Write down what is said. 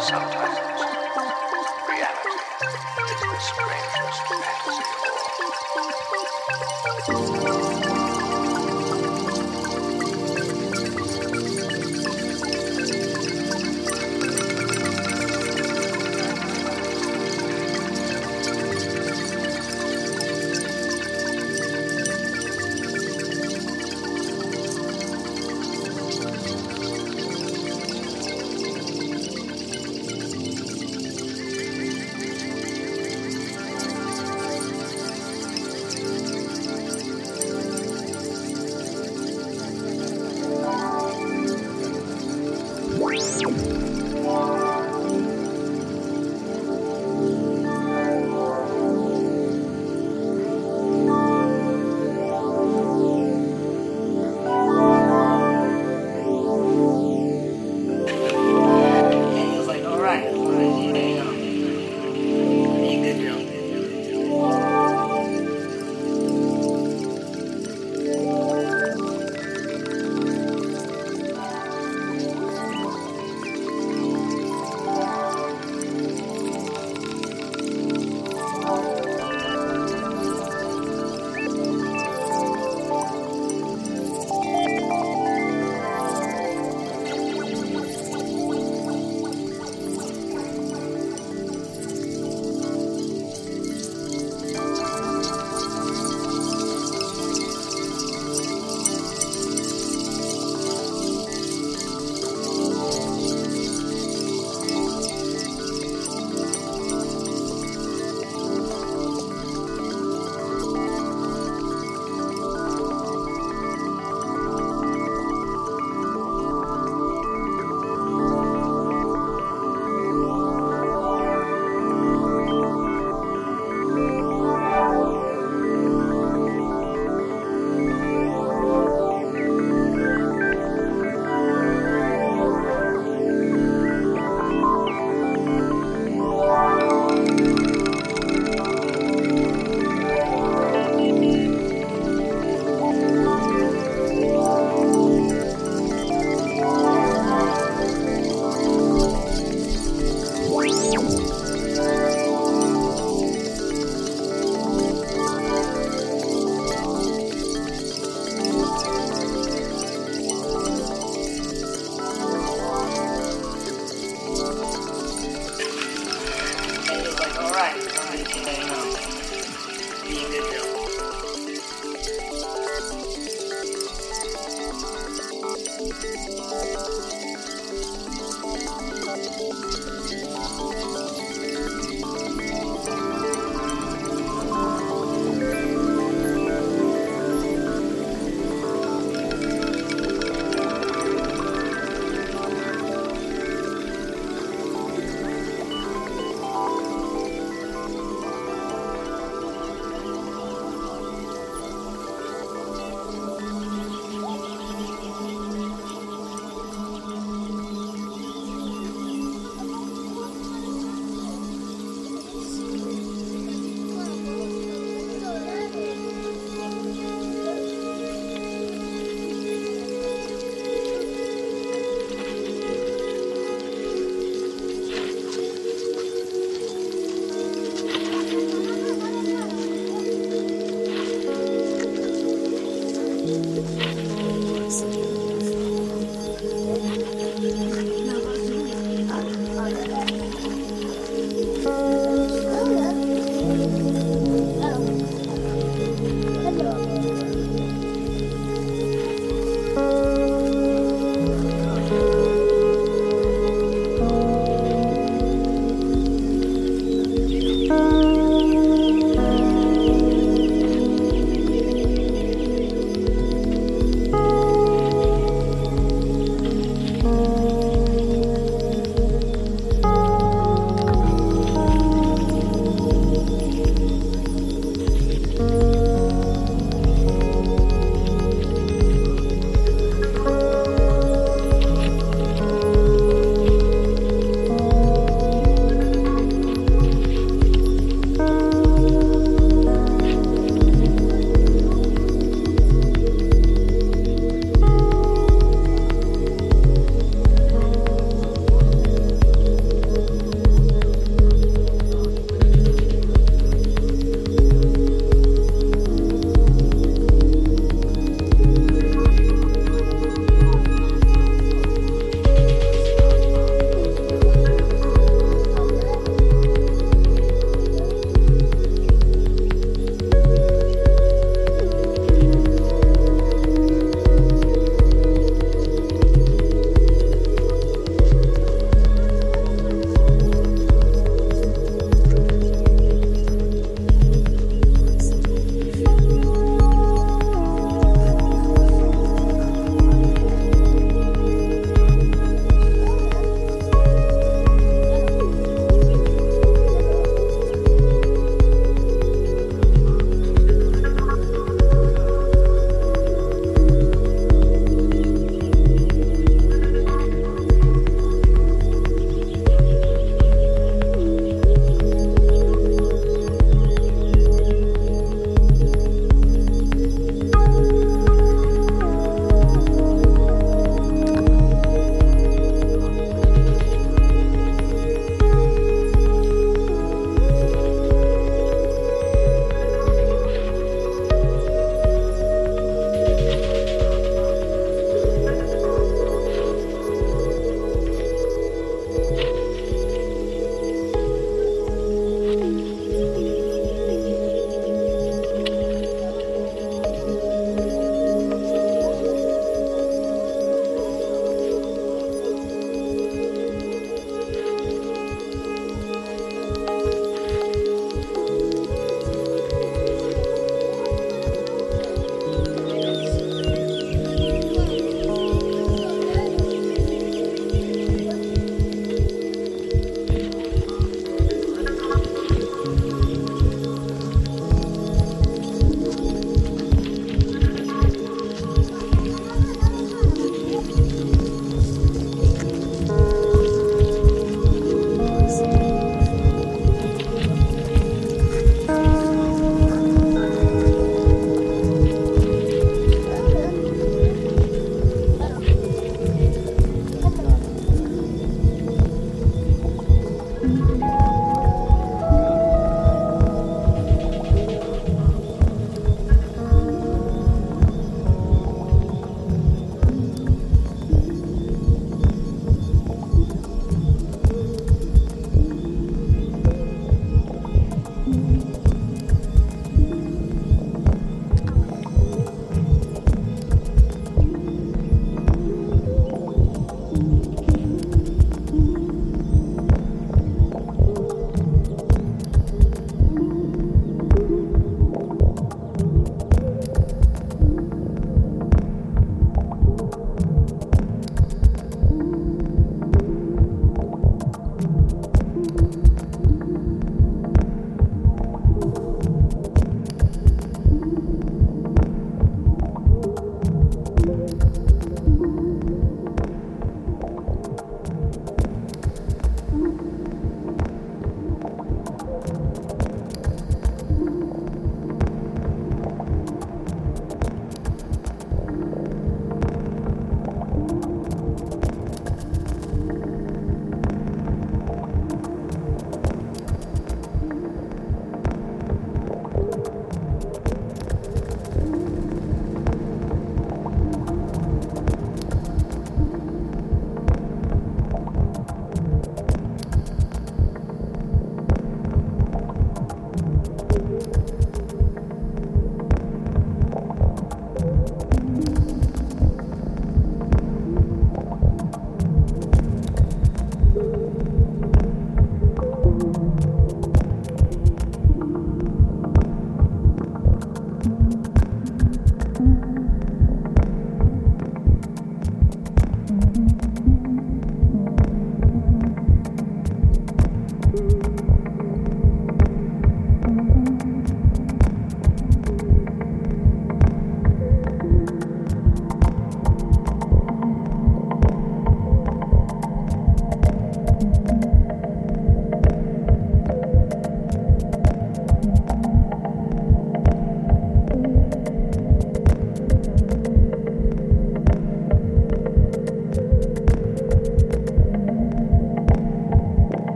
sometimes.